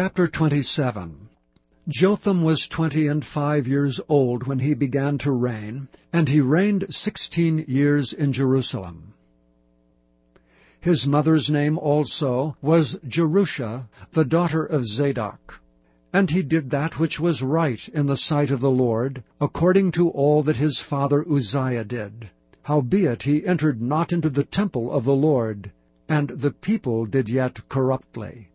Chapter 27 Jotham was twenty and five years old when he began to reign, and he reigned sixteen years in Jerusalem. His mother's name also was Jerushah, the daughter of Zadok. And he did that which was right in the sight of the Lord, according to all that his father Uzziah did. Howbeit he entered not into the temple of the Lord, and the people did yet corruptly.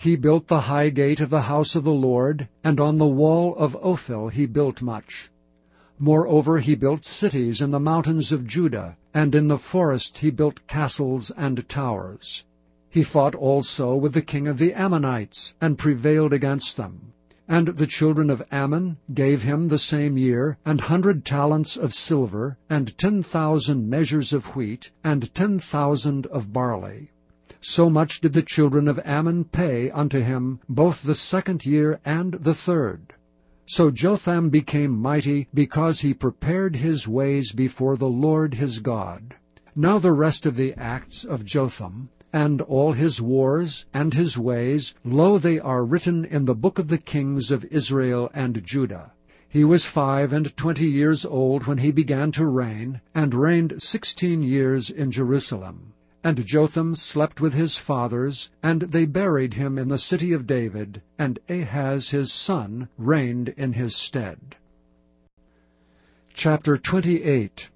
He built the high gate of the house of the Lord, and on the wall of Ophel he built much. Moreover he built cities in the mountains of Judah, and in the forest he built castles and towers. He fought also with the king of the Ammonites, and prevailed against them. And the children of Ammon gave him the same year an hundred talents of silver, and ten thousand measures of wheat, and ten thousand of barley so much did the children of Ammon pay unto him both the second year and the third. So Jotham became mighty, because he prepared his ways before the Lord his God. Now the rest of the acts of Jotham, and all his wars, and his ways, lo, they are written in the book of the kings of Israel and Judah. He was five and twenty years old when he began to reign, and reigned sixteen years in Jerusalem. And Jotham slept with his fathers, and they buried him in the city of David, and Ahaz his son reigned in his stead. Chapter 28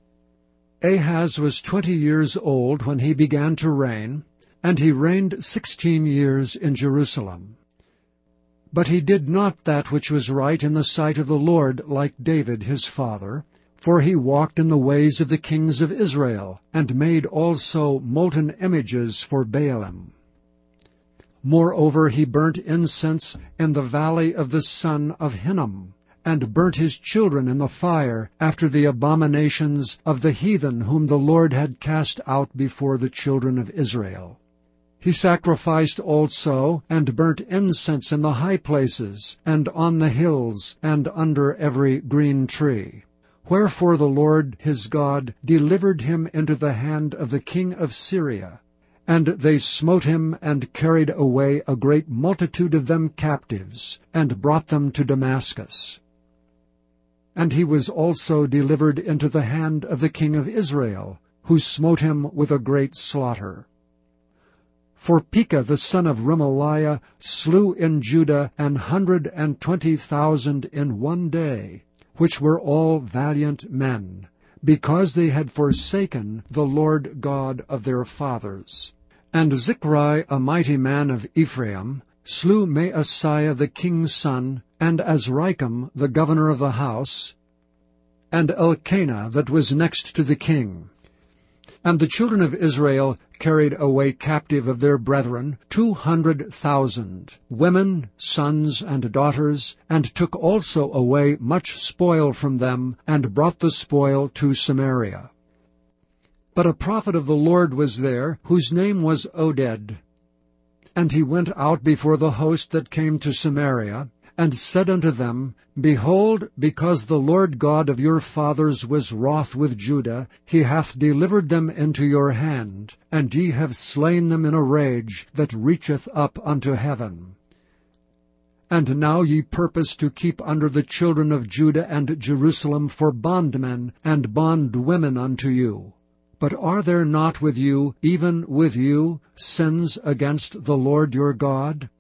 Ahaz was twenty years old when he began to reign, and he reigned sixteen years in Jerusalem. But he did not that which was right in the sight of the Lord like David his father, for he walked in the ways of the kings of Israel, and made also molten images for Baalim. Moreover he burnt incense in the valley of the son of Hinnom, and burnt his children in the fire, after the abominations of the heathen whom the Lord had cast out before the children of Israel. He sacrificed also, and burnt incense in the high places, and on the hills, and under every green tree. Wherefore the Lord his God delivered him into the hand of the king of Syria. And they smote him, and carried away a great multitude of them captives, and brought them to Damascus. And he was also delivered into the hand of the king of Israel, who smote him with a great slaughter. For Pekah the son of Remaliah slew in Judah an hundred and twenty thousand in one day, which were all valiant men, because they had forsaken the Lord God of their fathers. And Zichri, a mighty man of Ephraim, slew Maaseiah the king's son, and Azrikam the governor of the house, and Elkanah that was next to the king. And the children of Israel carried away captive of their brethren two hundred thousand, women, sons, and daughters, and took also away much spoil from them, and brought the spoil to Samaria. But a prophet of the Lord was there, whose name was Oded. And he went out before the host that came to Samaria, and said unto them, Behold, because the Lord God of your fathers was wroth with Judah, he hath delivered them into your hand, and ye have slain them in a rage that reacheth up unto heaven. And now ye purpose to keep under the children of Judah and Jerusalem for bondmen and bondwomen unto you. But are there not with you, even with you, sins against the Lord your God?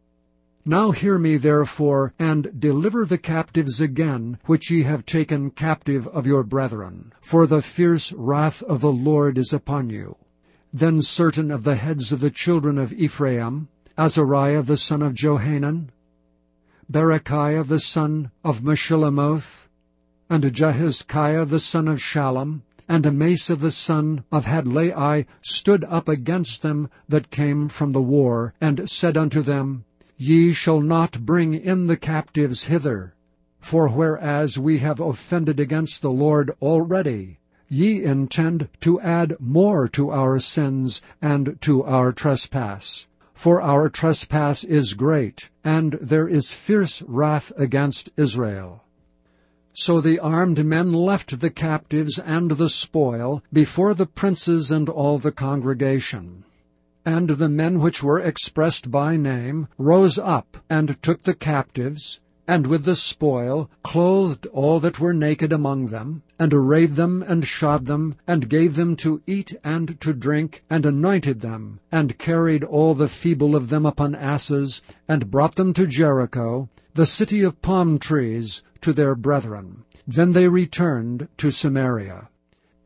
Now hear me therefore, and deliver the captives again, which ye have taken captive of your brethren. For the fierce wrath of the Lord is upon you. Then certain of the heads of the children of Ephraim, Azariah the son of Johanan, Berechiah the son of Meshillemoth, and Jehizkiah the son of Shallum, and Amasa the son of Hadlai stood up against them that came from the war, and said unto them, Ye shall not bring in the captives hither. For whereas we have offended against the Lord already, ye intend to add more to our sins and to our trespass. For our trespass is great, and there is fierce wrath against Israel. So the armed men left the captives and the spoil before the princes and all the congregation. And the men which were expressed by name rose up and took the captives, and with the spoil clothed all that were naked among them, and arrayed them, and shod them, and gave them to eat and to drink, and anointed them, and carried all the feeble of them upon asses, and brought them to Jericho, the city of palm trees, to their brethren. Then they returned to Samaria.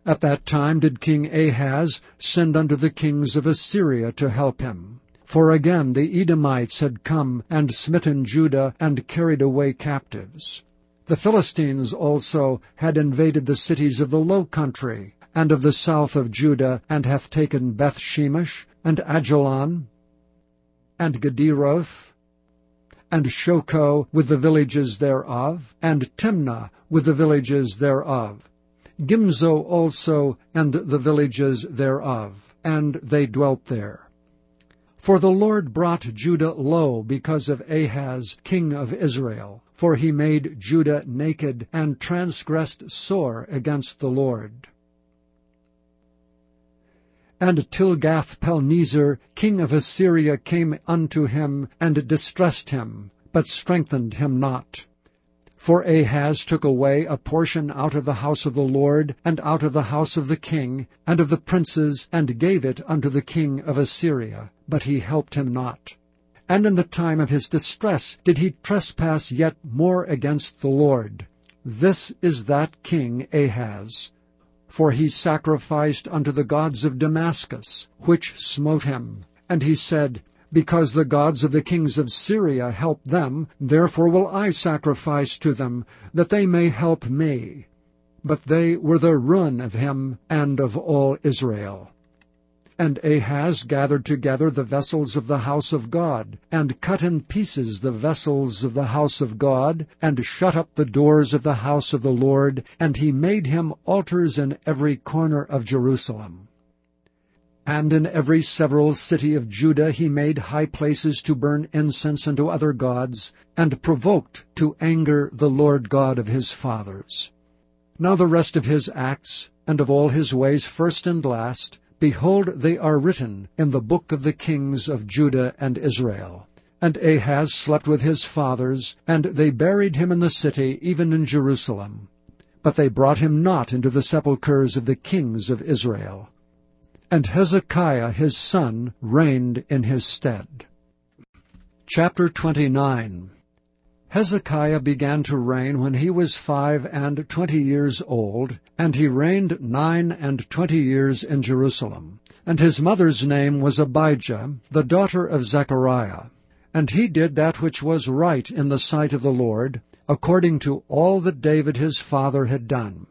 At that time did King Ahaz send unto the kings of Assyria to help him. For again the Edomites had come and smitten Judah and carried away captives. The Philistines also had invaded the cities of the low country and of the south of Judah, and hath taken Beth Shemesh, and Ajalon, and Gederoth, and Shochoh with the villages thereof, and Timnah with the villages thereof, Gimzo also and the villages thereof, and they dwelt there. For the Lord brought Judah low because of Ahaz king of Israel, for he made Judah naked, and transgressed sore against the Lord. And Tilgath-Pilneser king of Assyria came unto him, and distressed him, but strengthened him not. For Ahaz took away a portion out of the house of the Lord, and out of the house of the king, and of the princes, and gave it unto the king of Assyria. But he helped him not. And in the time of his distress did he trespass yet more against the Lord. This is that king Ahaz. For he sacrificed unto the gods of Damascus, which smote him. And he said, because the gods of the kings of Syria help them, therefore will I sacrifice to them, that they may help me. But they were the ruin of him and of all Israel. And Ahaz gathered together the vessels of the house of God, and cut in pieces the vessels of the house of God, and shut up the doors of the house of the Lord, and he made him altars in every corner of Jerusalem. And in every several city of Judah he made high places to burn incense unto other gods, and provoked to anger the Lord God of his fathers. Now the rest of his acts, and of all his ways first and last, behold, they are written in the book of the kings of Judah and Israel. And Ahaz slept with his fathers, and they buried him in the city, even in Jerusalem. But they brought him not into the sepulchres of the kings of Israel and Hezekiah his son reigned in his stead. Chapter 29 Hezekiah began to reign when he was five and twenty years old, and he reigned nine and twenty years in Jerusalem. And his mother's name was Abijah, the daughter of Zechariah. And he did that which was right in the sight of the Lord, according to all that David his father had done.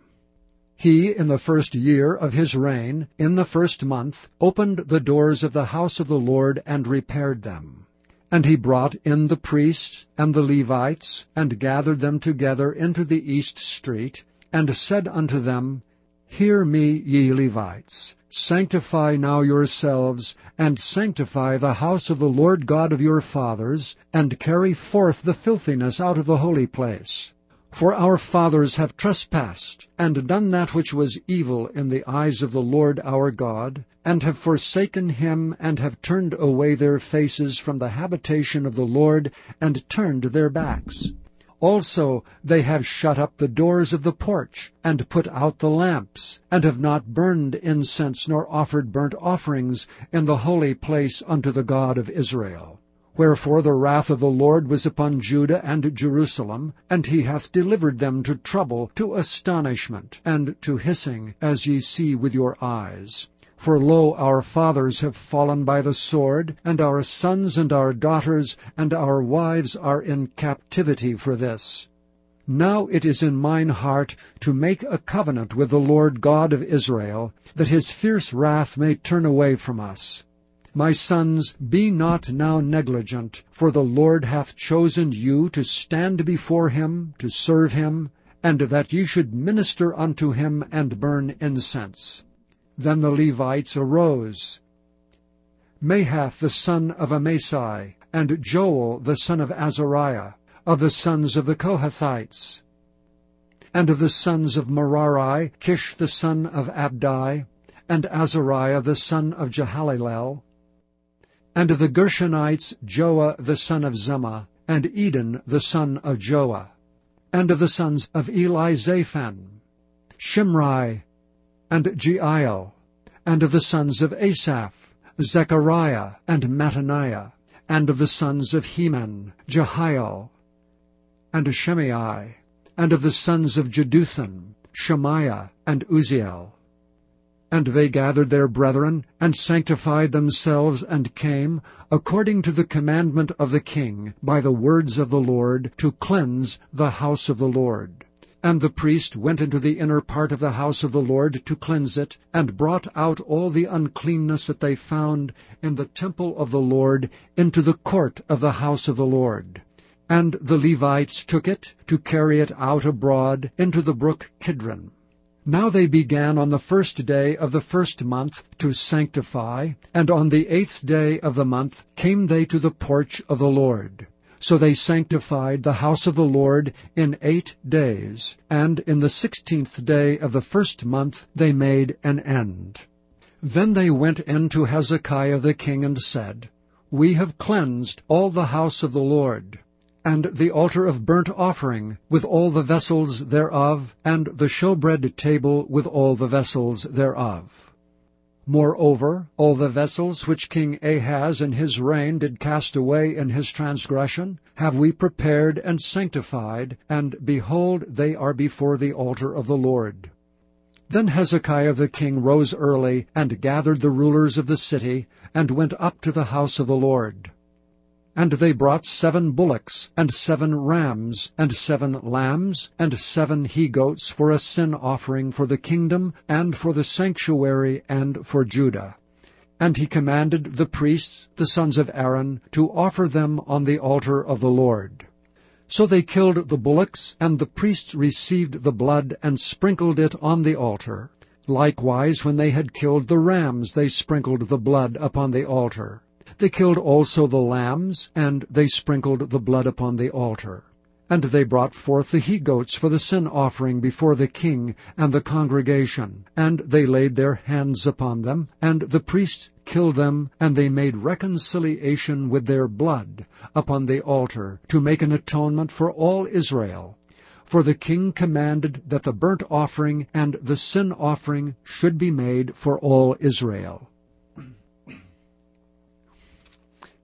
He, in the first year of his reign, in the first month, opened the doors of the house of the Lord and repaired them. And he brought in the priests and the Levites, and gathered them together into the east street, and said unto them, Hear me, ye Levites. Sanctify now yourselves, and sanctify the house of the Lord God of your fathers, and carry forth the filthiness out of the holy place. For our fathers have trespassed, and done that which was evil in the eyes of the Lord our God, and have forsaken him, and have turned away their faces from the habitation of the Lord, and turned their backs. Also they have shut up the doors of the porch, and put out the lamps, and have not burned incense nor offered burnt offerings in the holy place unto the God of Israel. Wherefore the wrath of the Lord was upon Judah and Jerusalem, and he hath delivered them to trouble, to astonishment, and to hissing, as ye see with your eyes. For lo, our fathers have fallen by the sword, and our sons and our daughters and our wives are in captivity for this. Now it is in mine heart to make a covenant with the Lord God of Israel, that his fierce wrath may turn away from us. My sons, be not now negligent, for the Lord hath chosen you to stand before him, to serve him, and that ye should minister unto him and burn incense. Then the Levites arose. Mahath the son of Amasai, and Joel the son of Azariah, of the sons of the Kohathites. And of the sons of Merari, Kish the son of Abdi, and Azariah the son of Jehalelel, and the Gershonites Joah the son of Zimmah, and Eden the son of Joah, and of the sons of Elizaphan, Shimri, and Jeiel, and of the sons of Asaph, Zechariah, and Mattaniah, and of the sons of Heman, Jehiel, and Shimei, and of the sons of Jeduthun, Shemaiah, and Uzziel. And they gathered their brethren, and sanctified themselves, and came, according to the commandment of the king, by the words of the Lord, to cleanse the house of the Lord. And the priest went into the inner part of the house of the Lord to cleanse it, and brought out all the uncleanness that they found in the temple of the Lord into the court of the house of the Lord. And the Levites took it to carry it out abroad into the brook Kidron. Now they began on the first day of the first month to sanctify, and on the eighth day of the month came they to the porch of the Lord. So they sanctified the house of the Lord in eight days, and in the sixteenth day of the first month they made an end. Then they went in to Hezekiah the king and said, We have cleansed all the house of the Lord and the altar of burnt offering, with all the vessels thereof, and the showbread table with all the vessels thereof. Moreover, all the vessels which King Ahaz in his reign did cast away in his transgression, have we prepared and sanctified, and behold, they are before the altar of the Lord. Then Hezekiah the king rose early, and gathered the rulers of the city, and went up to the house of the Lord. And they brought seven bullocks, and seven rams, and seven lambs, and seven he-goats for a sin offering for the kingdom, and for the sanctuary, and for Judah. And he commanded the priests, the sons of Aaron, to offer them on the altar of the Lord. So they killed the bullocks, and the priests received the blood, and sprinkled it on the altar. Likewise, when they had killed the rams, they sprinkled the blood upon the altar. They killed also the lambs, and they sprinkled the blood upon the altar. And they brought forth the he-goats for the sin offering before the king and the congregation. And they laid their hands upon them, and the priests killed them, and they made reconciliation with their blood upon the altar, to make an atonement for all Israel. For the king commanded that the burnt offering and the sin offering should be made for all Israel.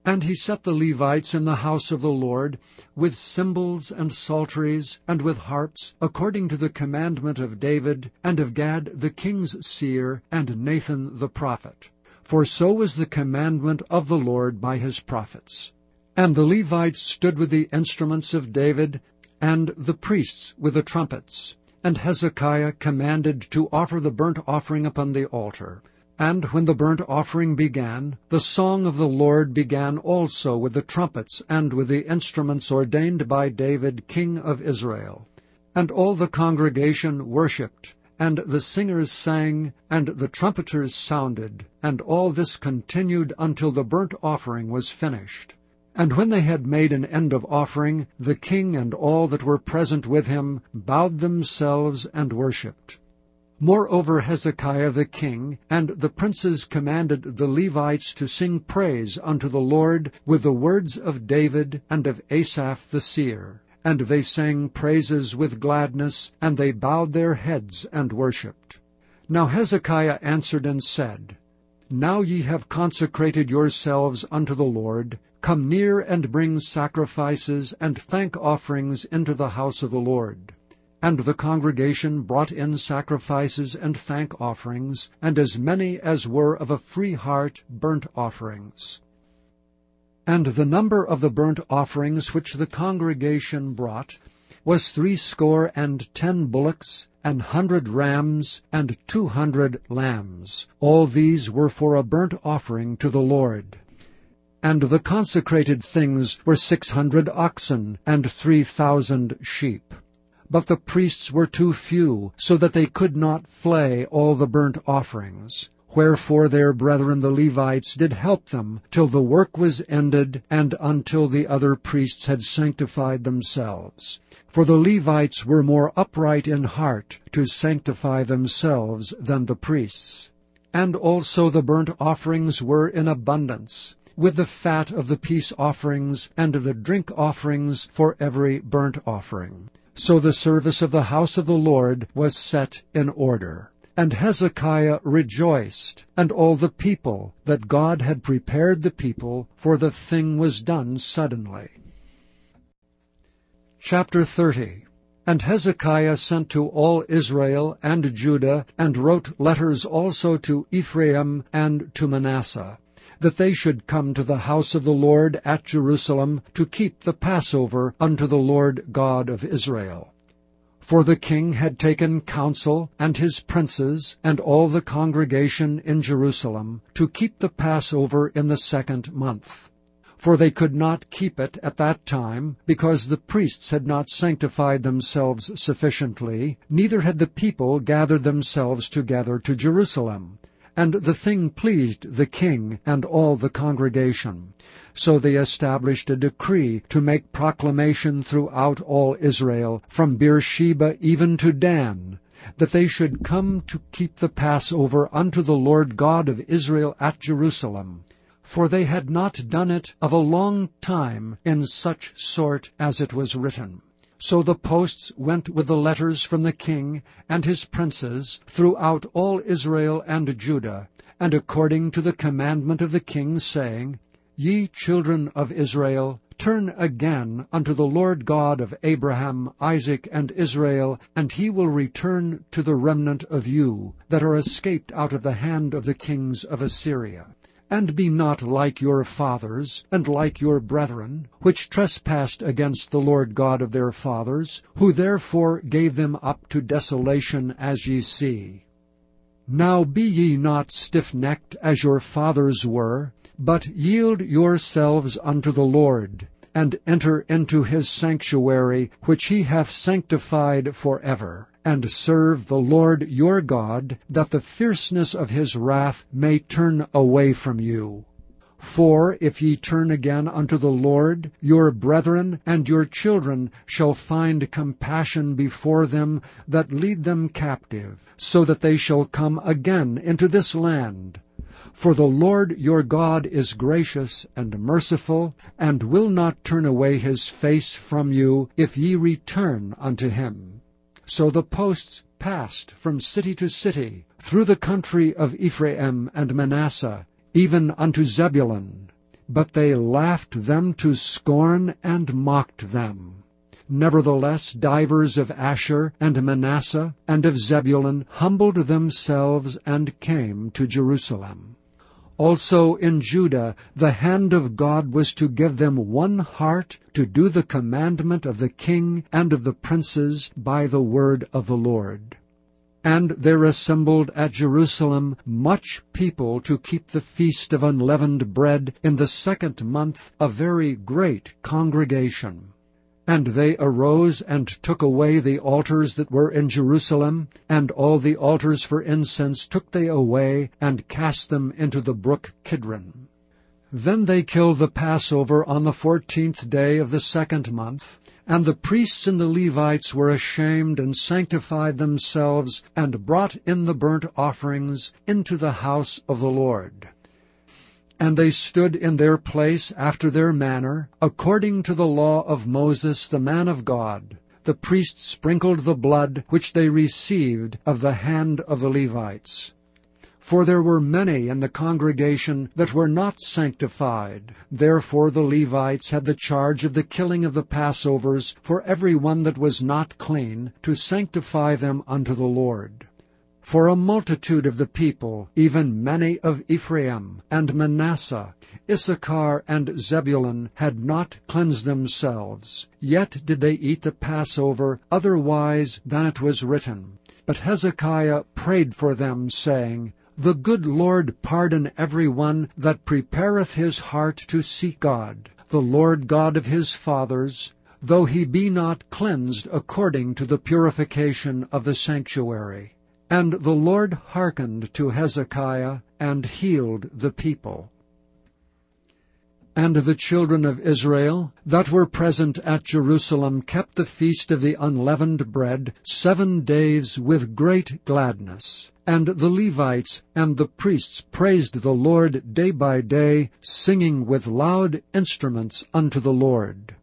And he set the Levites in the house of the Lord with cymbals and psalteries and with harps, according to the commandment of David and of Gad the king's seer and Nathan the prophet. For so was the commandment of the Lord by his prophets. And the Levites stood with the instruments of David, and the priests with the trumpets. And Hezekiah commanded to offer the burnt offering upon the altar. And when the burnt offering began, the song of the Lord began also with the trumpets and with the instruments ordained by David king of Israel. And all the congregation worshipped, and the singers sang, and the trumpeters sounded, and all this continued until the burnt offering was finished. And when they had made an end of offering, the king and all that were present with him bowed themselves and worshipped. Moreover Hezekiah the king and the princes commanded the Levites to sing praise unto the Lord with the words of David and of Asaph the seer. And they sang praises with gladness, and they bowed their heads and worshipped. Now Hezekiah answered and said, Now ye have consecrated yourselves unto the Lord. Come near and bring sacrifices and thank offerings into the house of the Lord. And the congregation brought in sacrifices and thank offerings, and as many as were of a free heart burnt offerings. And the number of the burnt offerings which the congregation brought was threescore and ten bullocks, an hundred rams, and two hundred lambs. All these were for a burnt offering to the Lord. And the consecrated things were six hundred oxen, and three thousand sheep. But the priests were too few, so that they could not flay all the burnt offerings. Wherefore their brethren the Levites did help them till the work was ended, and until the other priests had sanctified themselves. For the Levites were more upright in heart to sanctify themselves than the priests. And also the burnt offerings were in abundance. with the fat of the peace offerings and the drink offerings for every burnt offering. So the service of the house of the Lord was set in order. And Hezekiah rejoiced, and all the people, that God had prepared the people, for the thing was done suddenly. Chapter 30 And Hezekiah sent to all Israel and Judah, and wrote letters also to Ephraim and to Manasseh, that they should come to the house of the Lord at Jerusalem to keep the Passover unto the Lord God of Israel. For the king had taken counsel, and his princes, and all the congregation in Jerusalem, to keep the Passover in the second month. For they could not keep it at that time, because the priests had not sanctified themselves sufficiently, neither had the people gathered themselves together to Jerusalem. And the thing pleased the king and all the congregation. So they established a decree to make proclamation throughout all Israel, from Beersheba even to Dan, that they should come to keep the Passover unto the Lord God of Israel at Jerusalem. For they had not done it of a long time in such sort as it was written. So the posts went with the letters from the king and his princes throughout all Israel and Judah, and according to the commandment of the king, saying, Ye children of Israel, turn again unto the Lord God of Abraham, Isaac, and Israel, and he will return to the remnant of you, that are escaped out of the hand of the kings of Assyria. And be not like your fathers, and like your brethren, which trespassed against the Lord God of their fathers, who therefore gave them up to desolation as ye see. Now be ye not stiffnecked as your fathers were, but yield yourselves unto the Lord, and enter into his sanctuary, which he hath sanctified for ever, and serve the Lord your God, that the fierceness of his wrath may turn away from you. For if ye turn again unto the Lord, your brethren and your children shall find compassion before them that lead them captive, so that they shall come again into this land. For the Lord your God is gracious and merciful, and will not turn away his face from you, if ye return unto him. So the posts passed from city to city, through the country of Ephraim and Manasseh, even unto Zebulun. But they laughed them to scorn, and mocked them. Nevertheless divers of Asher and Manasseh and of Zebulun humbled themselves, and came to Jerusalem. Also in Judah the hand of God was to give them one heart to do the commandment of the king and of the princes by the word of the Lord. And there assembled at Jerusalem much people to keep the feast of unleavened bread in the second month, a very great congregation. And they arose and took away the altars that were in Jerusalem, and all the altars for incense took they away, and cast them into the brook Kidron. Then they killed the Passover on the fourteenth day of the second month, and the priests and the Levites were ashamed and sanctified themselves, and brought in the burnt offerings into the house of the Lord. And they stood in their place after their manner, according to the law of Moses the man of God. The priests sprinkled the blood which they received of the hand of the Levites. For there were many in the congregation that were not sanctified. Therefore the Levites had the charge of the killing of the Passovers for every one that was not clean, to sanctify them unto the Lord. For a multitude of the people, even many of Ephraim and Manasseh, Issachar and Zebulun, had not cleansed themselves, yet did they eat the Passover otherwise than it was written. But Hezekiah prayed for them, saying, The good Lord pardon every one that prepareth his heart to seek God, the Lord God of his fathers, though he be not cleansed according to the purification of the sanctuary. And the Lord hearkened to Hezekiah, and healed the people. And the children of Israel that were present at Jerusalem kept the feast of the unleavened bread seven days with great gladness. And the Levites and the priests praised the Lord day by day, singing with loud instruments unto the Lord.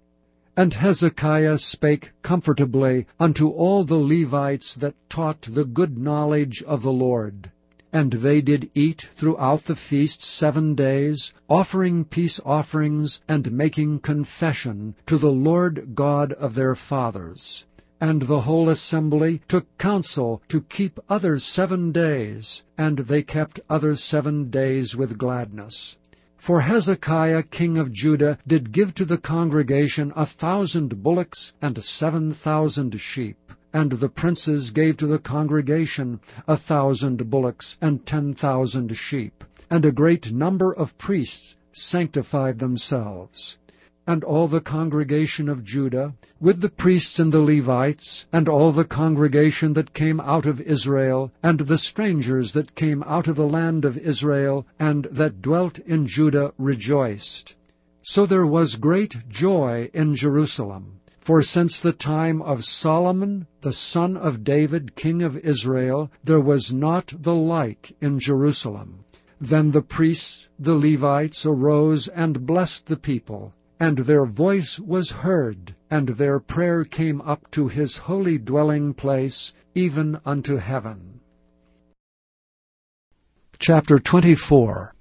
And Hezekiah spake comfortably unto all the Levites that taught the good knowledge of the Lord. And they did eat throughout the feast seven days, offering peace offerings, and making confession to the Lord God of their fathers. And the whole assembly took counsel to keep other seven days, and they kept other seven days with gladness. For Hezekiah king of Judah did give to the congregation a thousand bullocks and seven thousand sheep. And the princes gave to the congregation a thousand bullocks and ten thousand sheep. And a great number of priests sanctified themselves. And all the congregation of Judah, with the priests and the Levites, and all the congregation that came out of Israel, and the strangers that came out of the land of Israel, and that dwelt in Judah, rejoiced. So there was great joy in Jerusalem. For since the time of Solomon, the son of David, king of Israel, there was not the like in Jerusalem. Then the priests, the Levites, arose and blessed the people, and their voice was heard, and their prayer came up to his holy dwelling place, even unto heaven. Chapter 24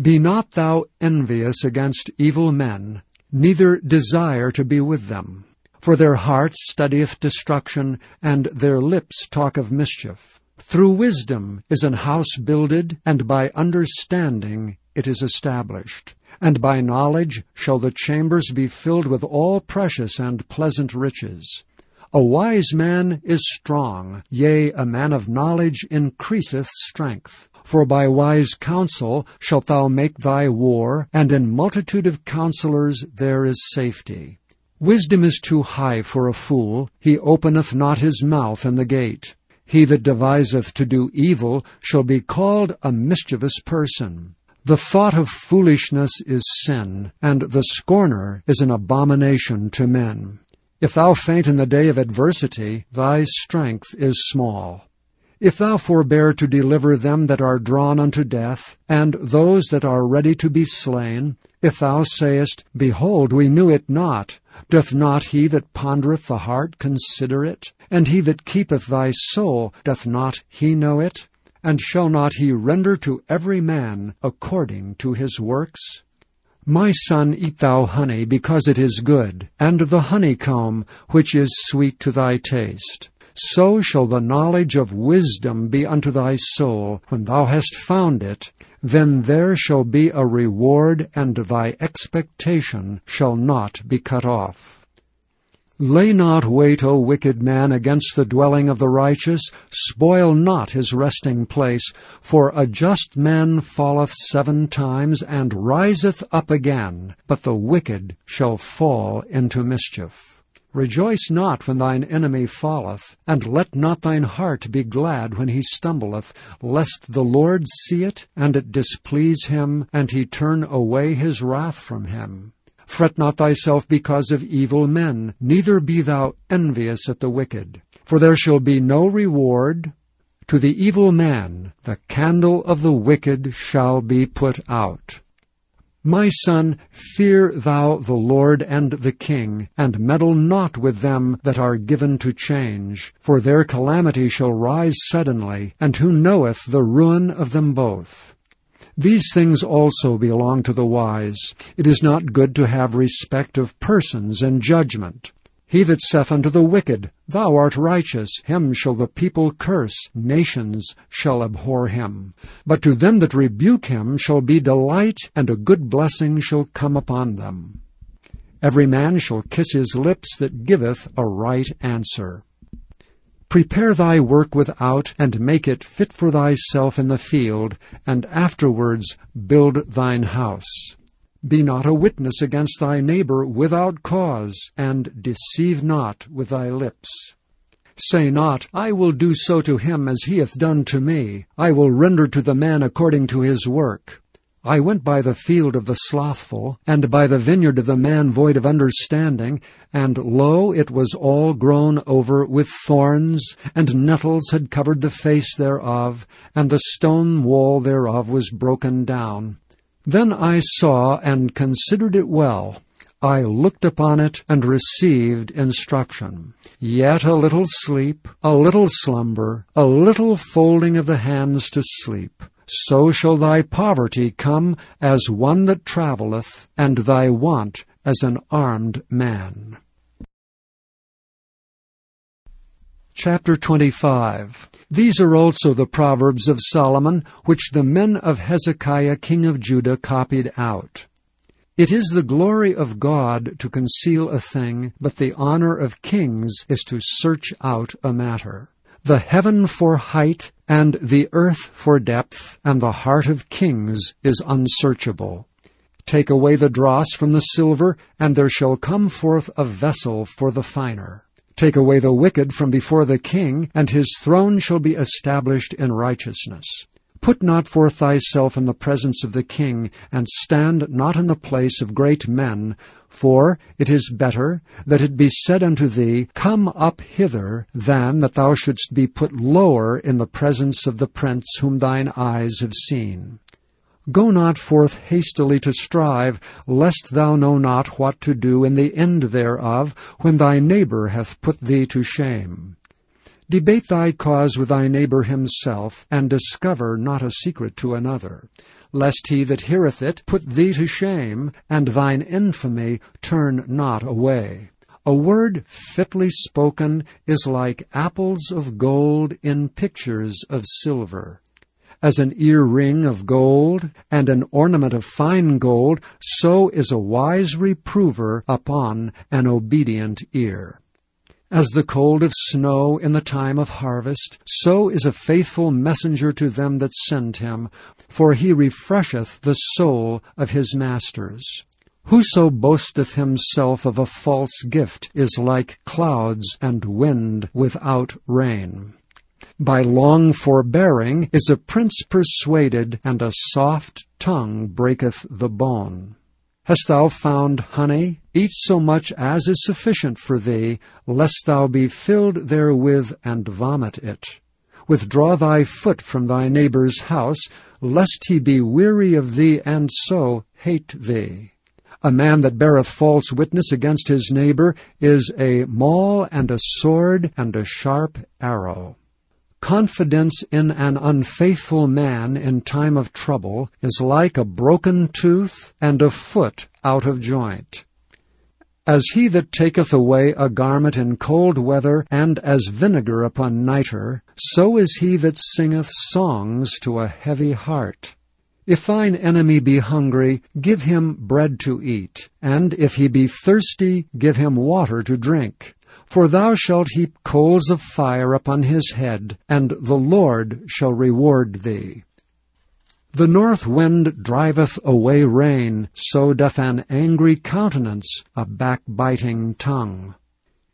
Be not thou envious against evil men, neither desire to be with them. For their heart studieth destruction, and their lips talk of mischief. Through wisdom is an house builded, and by understanding it is established. And by knowledge shall the chambers be filled with all precious and pleasant riches. A wise man is strong, yea, a man of knowledge increaseth strength. For by wise counsel shalt thou make thy war, and in multitude of counselors there is safety. Wisdom is too high for a fool. He openeth not his mouth in the gate. He that deviseth to do evil shall be called a mischievous person. The thought of foolishness is sin, and the scorner is an abomination to men. If thou faint in the day of adversity, thy strength is small. If thou forbear to deliver them that are drawn unto death, and those that are ready to be slain, if thou sayest, Behold, we knew it not, doth not he that pondereth the heart consider it? And he that keepeth thy soul, doth not he know it? And shall not he render to every man according to his works? My son, eat thou honey, because it is good, and the honeycomb, which is sweet to thy taste so shall the knowledge of wisdom be unto thy soul when thou hast found it. Then there shall be a reward, and thy expectation shall not be cut off. Lay not wait, O wicked man, against the dwelling of the righteous. Spoil not his resting place. For a just man falleth seven times, and riseth up again. But the wicked shall fall into mischief. Rejoice not when thine enemy falleth, and let not thine heart be glad when he stumbleth, lest the Lord see it, and it displease him, and he turn away his wrath from him. Fret not thyself because of evil men, neither be thou envious at the wicked. For there shall be no reward. To the evil man the candle of the wicked shall be put out. My son, fear thou the Lord and the king, and meddle not with them that are given to change, for their calamity shall rise suddenly, and who knoweth the ruin of them both? These things also belong to the wise. It is not good to have respect of persons and judgment. He that saith unto the wicked, Thou art righteous, him shall the people curse, nations shall abhor him. But to them that rebuke him shall be delight, and a good blessing shall come upon them. Every man shall kiss his lips that giveth a right answer. Prepare thy work without, and make it fit for thyself in the field, and afterwards build thine house. Be not a witness against thy neighbor without cause, and deceive not with thy lips. Say not, I will do so to him as he hath done to me. I will render to the man according to his work. I went by the field of the slothful, and by the vineyard of the man void of understanding, and lo, it was all grown over with thorns, and nettles had covered the face thereof, and the stone wall thereof was broken down. Then I saw and considered it well. I looked upon it and received instruction. Yet a little sleep, a little slumber, a little folding of the hands to sleep so shall thy poverty come as one that travelleth, and thy want as an armed man. Chapter 25 These are also the Proverbs of Solomon, which the men of Hezekiah king of Judah copied out. It is the glory of God to conceal a thing, but the honor of kings is to search out a matter the heaven for height, and the earth for depth, and the heart of kings is unsearchable. Take away the dross from the silver, and there shall come forth a vessel for the finer. Take away the wicked from before the king, and his throne shall be established in righteousness. Put not forth thyself in the presence of the king, and stand not in the place of great men, for it is better that it be said unto thee, Come up hither, than that thou shouldst be put lower in the presence of the prince whom thine eyes have seen. Go not forth hastily to strive, lest thou know not what to do in the end thereof, when thy neighbor hath put thee to shame. Debate thy cause with thy neighbor himself, and discover not a secret to another, lest he that heareth it put thee to shame, and thine infamy turn not away. A word fitly spoken is like apples of gold in pictures of silver. As an ear-ring of gold and an ornament of fine gold, so is a wise reprover upon an obedient ear. As the cold of snow in the time of harvest, so is a faithful messenger to them that send him, for he refresheth the soul of his masters. Whoso boasteth himself of a false gift is like clouds and wind without rain. By long forbearing is a prince persuaded, and a soft tongue breaketh the bone. Hast thou found honey? Eat so much as is sufficient for thee, lest thou be filled therewith and vomit it. Withdraw thy foot from thy neighbor's house, lest he be weary of thee and so hate thee. A man that beareth false witness against his neighbor is a maul and a sword and a sharp arrow. Confidence in an unfaithful man in time of trouble is like a broken tooth and a foot out of joint. As he that taketh away a garment in cold weather, and as vinegar upon nitre, so is he that singeth songs to a heavy heart. If thine enemy be hungry, give him bread to eat, and if he be thirsty, give him water to drink. For thou shalt heap coals of fire upon his head, and the Lord shall reward thee. The north wind driveth away rain, so doth an angry countenance a backbiting tongue.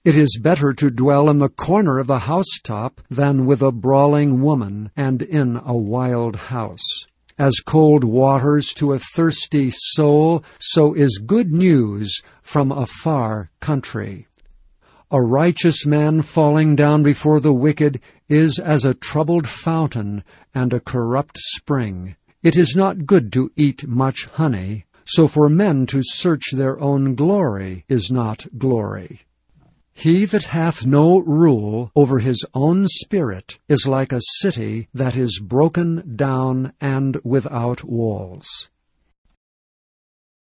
It is better to dwell in the corner of the housetop than with a brawling woman and in a wild house. As cold waters to a thirsty soul, so is good news from a far country. A righteous man falling down before the wicked is as a troubled fountain and a corrupt spring. It is not good to eat much honey, so for men to search their own glory is not glory. He that hath no rule over his own spirit is like a city that is broken down and without walls.